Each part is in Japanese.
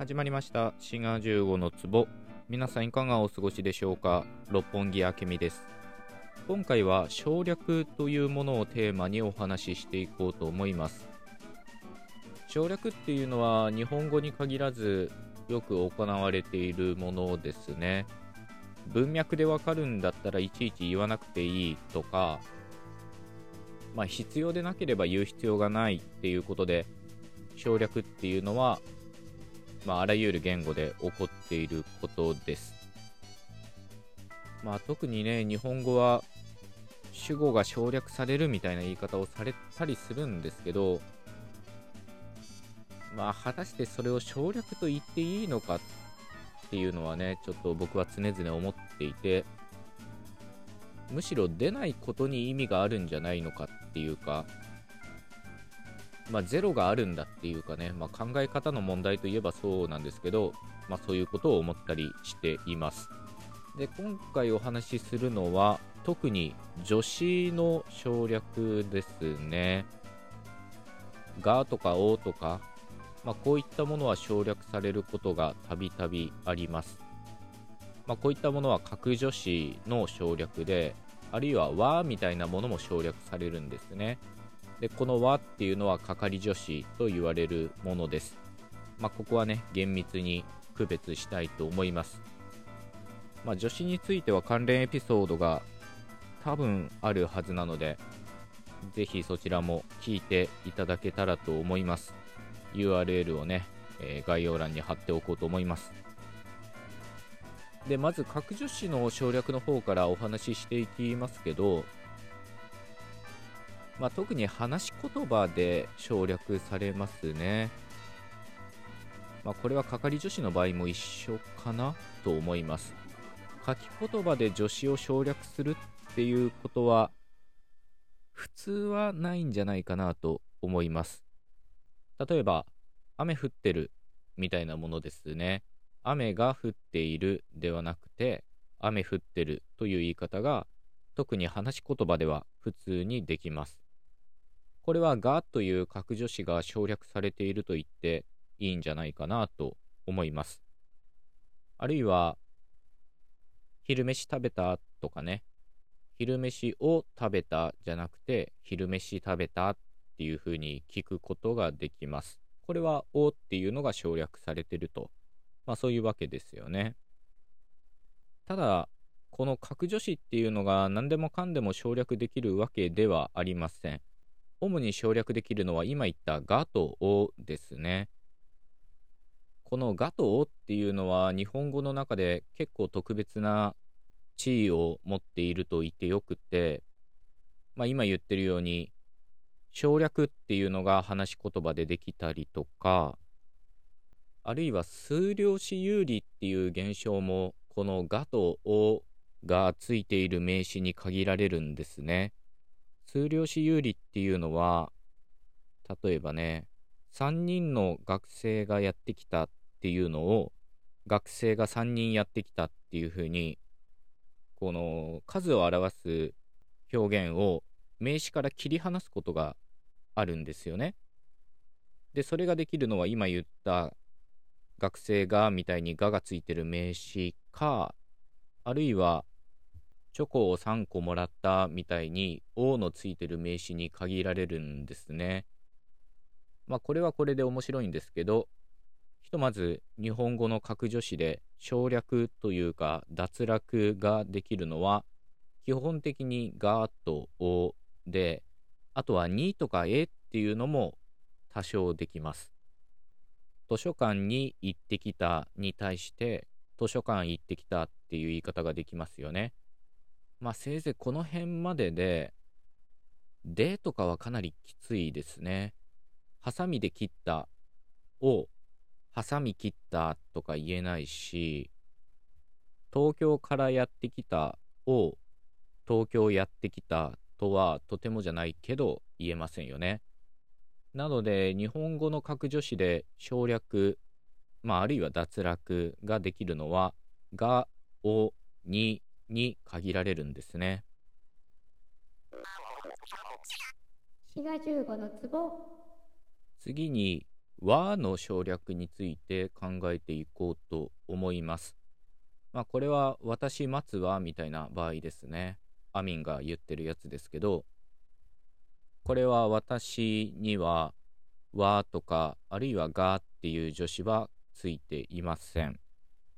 始まりました。滋賀15の壺。皆さんいかがお過ごしでしょうか？六本木あけみです。今回は省略というものをテーマにお話ししていこうと思います。省略っていうのは日本語に限らずよく行われているものですね。文脈でわかるんだったらいちいち言わなくていいとかまあ、必要でなければ言う必要がないっていうことで省略っていうのは、まあ、あらゆる言語で起こっていることです。まあ、特にね、日本語は主語が省略されるみたいな言い方をされたりするんですけど、まあ、果たしてそれを省略と言っていいのかっていうのはね、ちょっと僕は常々思っていて、むしろ出ないことに意味があるんじゃないのかっていうか、まあ、ゼロがあるんだっていうかね、まあ、考え方の問題といえばそうなんですけど、まあ、そういうことを思ったりしています。で今回お話しするのは特に助詞の省略ですね。がとかおとか、まあ、こういったものは省略されることがたびたびあります。まあ、こういったものは格助詞の省略で、あるいは和みたいなものも省略されるんですね。でこの和っていうのは係助詞と言われるものです。まあ、ここはね、厳密に区別したいと思います。まあ、助詞については関連エピソードが多分あるはずなので、ぜひそちらも聞いていただけたらと思います。URL をね、えー、概要欄に貼っておこうと思います。で、まず、格助詞の省略の方からお話ししていきますけど、まあ、特に話し言葉で省略されますね。まあ、これは係助詞の場合も一緒かなと思います。書き言葉で助詞を省略するっていうことは普通はないんじゃないかなと思います。例えば、雨降ってるみたいなものですね。雨が降っているではなくて、雨降ってるという言い方が特に話し言葉では普通にできます。これはがという格助詞が省略されていると言っていいんじゃないかなと思います。あるいは、昼飯食べたとかね、昼飯を食べたじゃなくて、昼飯食べたっていうふうに聞くことができます。これは、おっていうのが省略されてると。まあそういうわけですよね。ただ、この格助詞っていうのが何でもかんでも省略できるわけではありません。主に省略できるのは今言ったがとおですね。このがとおっていうのは日本語の中で結構特別な地位を持っていると言ってよくて、まあ、今言ってるように省略っていうのが話し言葉でできたりとか、あるいは数量子有利っていう現象もこのがとおがついている名詞に限られるんですね。数量子有利っていうのは、例えばね、3人の学生がやってきたっていうのを、学生が3人やってきたっていうふうに、この数を表す表現を名詞から切り離すことがあるんですよね。で、それができるのは今言った学生がみたいにががついてる名詞か、あるいはチョコを3個もらったみたいに、O のついてる名詞に限られるんですね。まあ、これはこれで面白いんですけど、ひとまず日本語の格助詞で省略というか脱落ができるのは、基本的にがとおで、あとはにとかえっていうのも多少できます。図書館に行ってきたに対して、図書館行ってきたっていう言い方ができますよね。まあせいぜいこの辺までで、でとかはかなりきついですね。ハサミで切ったを、ハサミ切ったとか言えないし、東京からやってきたを、東京やってきたとはとてもじゃないけど言えませんよね。なので、日本語の格助詞で省略、まあ、あるいは脱落ができるのは、が、お、に、に限られるんですね。滋賀15の壺次に和の省略について考えていこうと思います。まあ、これは私待つわみたいな場合ですね。アミンが言ってるやつですけど、これは私にはわとか、あるいはがっていう助詞はついていません。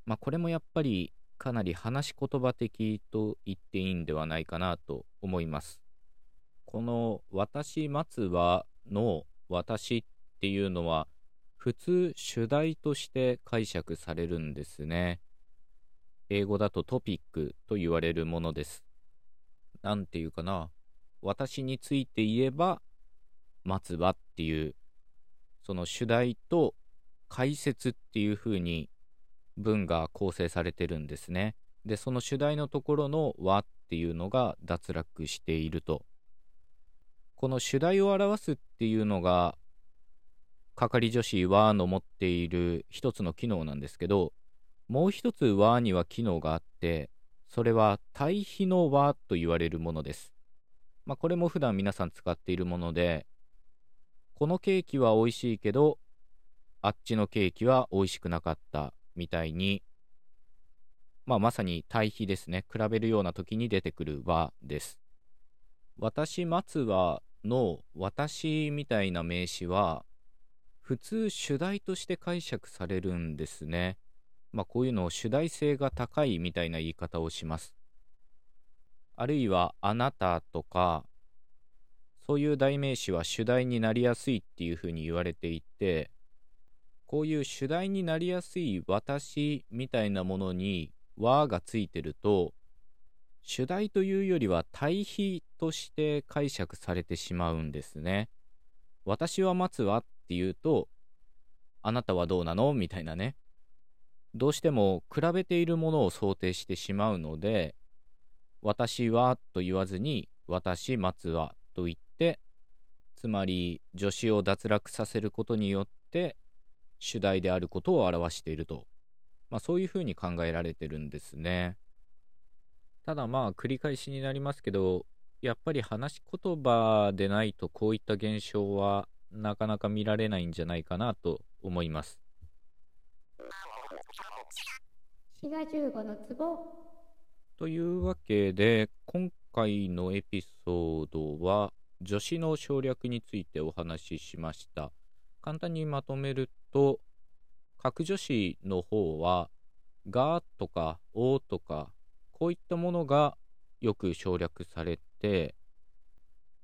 まあ、これもやっぱりかなり話し言葉的と言っていいんではないかなと思います。この私待つはの私っていうのは普通主題として解釈されるんですね。英語だとトピックと言われるものです。なんていうかな。私について言えば、待つはっていう、その主題と解説っていう風に文が構成されてるんですね。で、その主題のところの和っていうのが脱落していると。この主題を表すっていうのが、係助詞和の持っている一つの機能なんですけど、もう一つ和には機能があって、それは対比の和と言われるものです。まあ、これも普段皆さん使っているもので、このケーキは美味しいけど、あっちのケーキは美味しくなかったみたいに、まあ、まさに対比ですね。比べるような時に出てくる和です。私待つはの私みたいな名詞は、普通主題として解釈されるんですね。まあ、こういうのを主題性が高いみたいな言い方をします。あるいはあなたとか、そういう代名詞は主題になりやすいっていうふうに言われていて、こういう主題になりやすい私みたいなものに和がついてると、主題というよりは対比として解釈されてしまうんですね。私は待つわっていうと、あなたはどうなのみたいなね。どうしても比べているものを想定してしまうので、私はと言わずに、私待つわと言って、つまり助詞を脱落させることによって、主題であることを表していると。まあそういうふうに考えられてるんですね。ただまあ繰り返しになりますけど、やっぱり話し言葉でないとこういった現象はなかなか見られないんじゃないかなと思います。滋賀15の壺というわけで今回のエピソードは助詞の省略についてお話ししました簡単にまとめると格助詞の方はがとかおとかこういったものがよく省略されて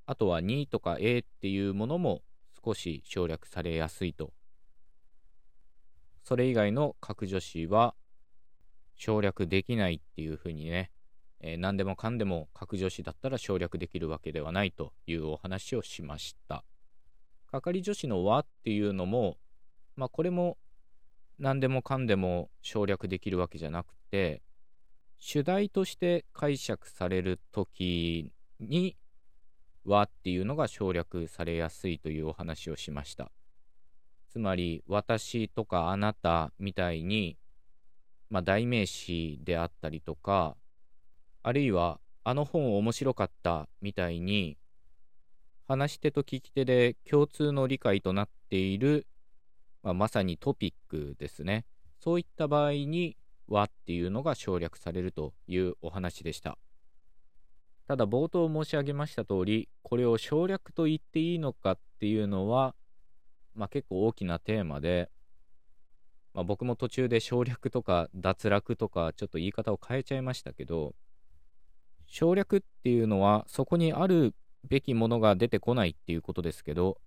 あとはにとかえっていうものも少し省略されやすいとそれ以外の格助詞は省略できないっていうふうにね、えー、何でもかんでも格助詞だったら省略できるわけではないというお話をしました。係助詞の和っていうのも、まあこれも何でもかんでも省略できるわけじゃなくて、主題として解釈されるときに和っていうのが省略されやすいというお話をしました。つまり私とかあなたみたいにまあ、代名詞であったりとか、あるいは、あの本面白かったみたいに、話し手と聞き手で共通の理解となっている、まあ、まさにトピックですね。そういった場合に、和っていうのが省略されるというお話でした。ただ冒頭申し上げました通り、これを省略と言っていいのかっていうのは、まあ、結構大きなテーマで、まあ、僕も途中で省略とか脱落とかちょっと言い方を変えちゃいましたけど省略っていうのはそこにあるべきものが出てこないっていうことですけど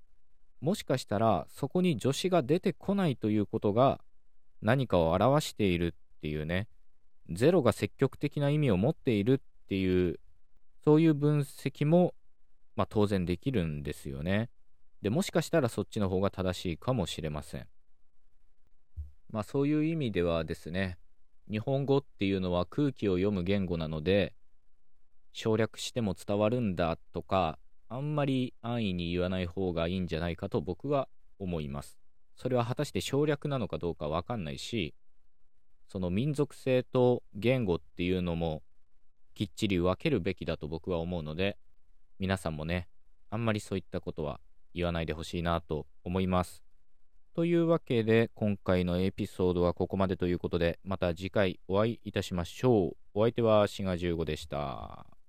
もしかしたらそこに助詞が出てこないということが何かを表しているっていうねゼロが積極的な意味を持っているっていうそういう分析も、まあ、当然できるんですよね。でもしかしたらそっちの方が正しいかもしれません。まあそういう意味ではですね、日本語っていうのは空気を読む言語なので、省略しても伝わるんだとか、あんまり安易に言わない方がいいんじゃないかと僕は思います。それは果たして省略なのかどうかわかんないし、その民族性と言語っていうのもきっちり分けるべきだと僕は思うので、皆さんもね、あんまりそういったことは言わないでほしいなと思います。というわけで今回のエピソードはここまでということでまた次回お会いいたしましょうお相手は志賀15でした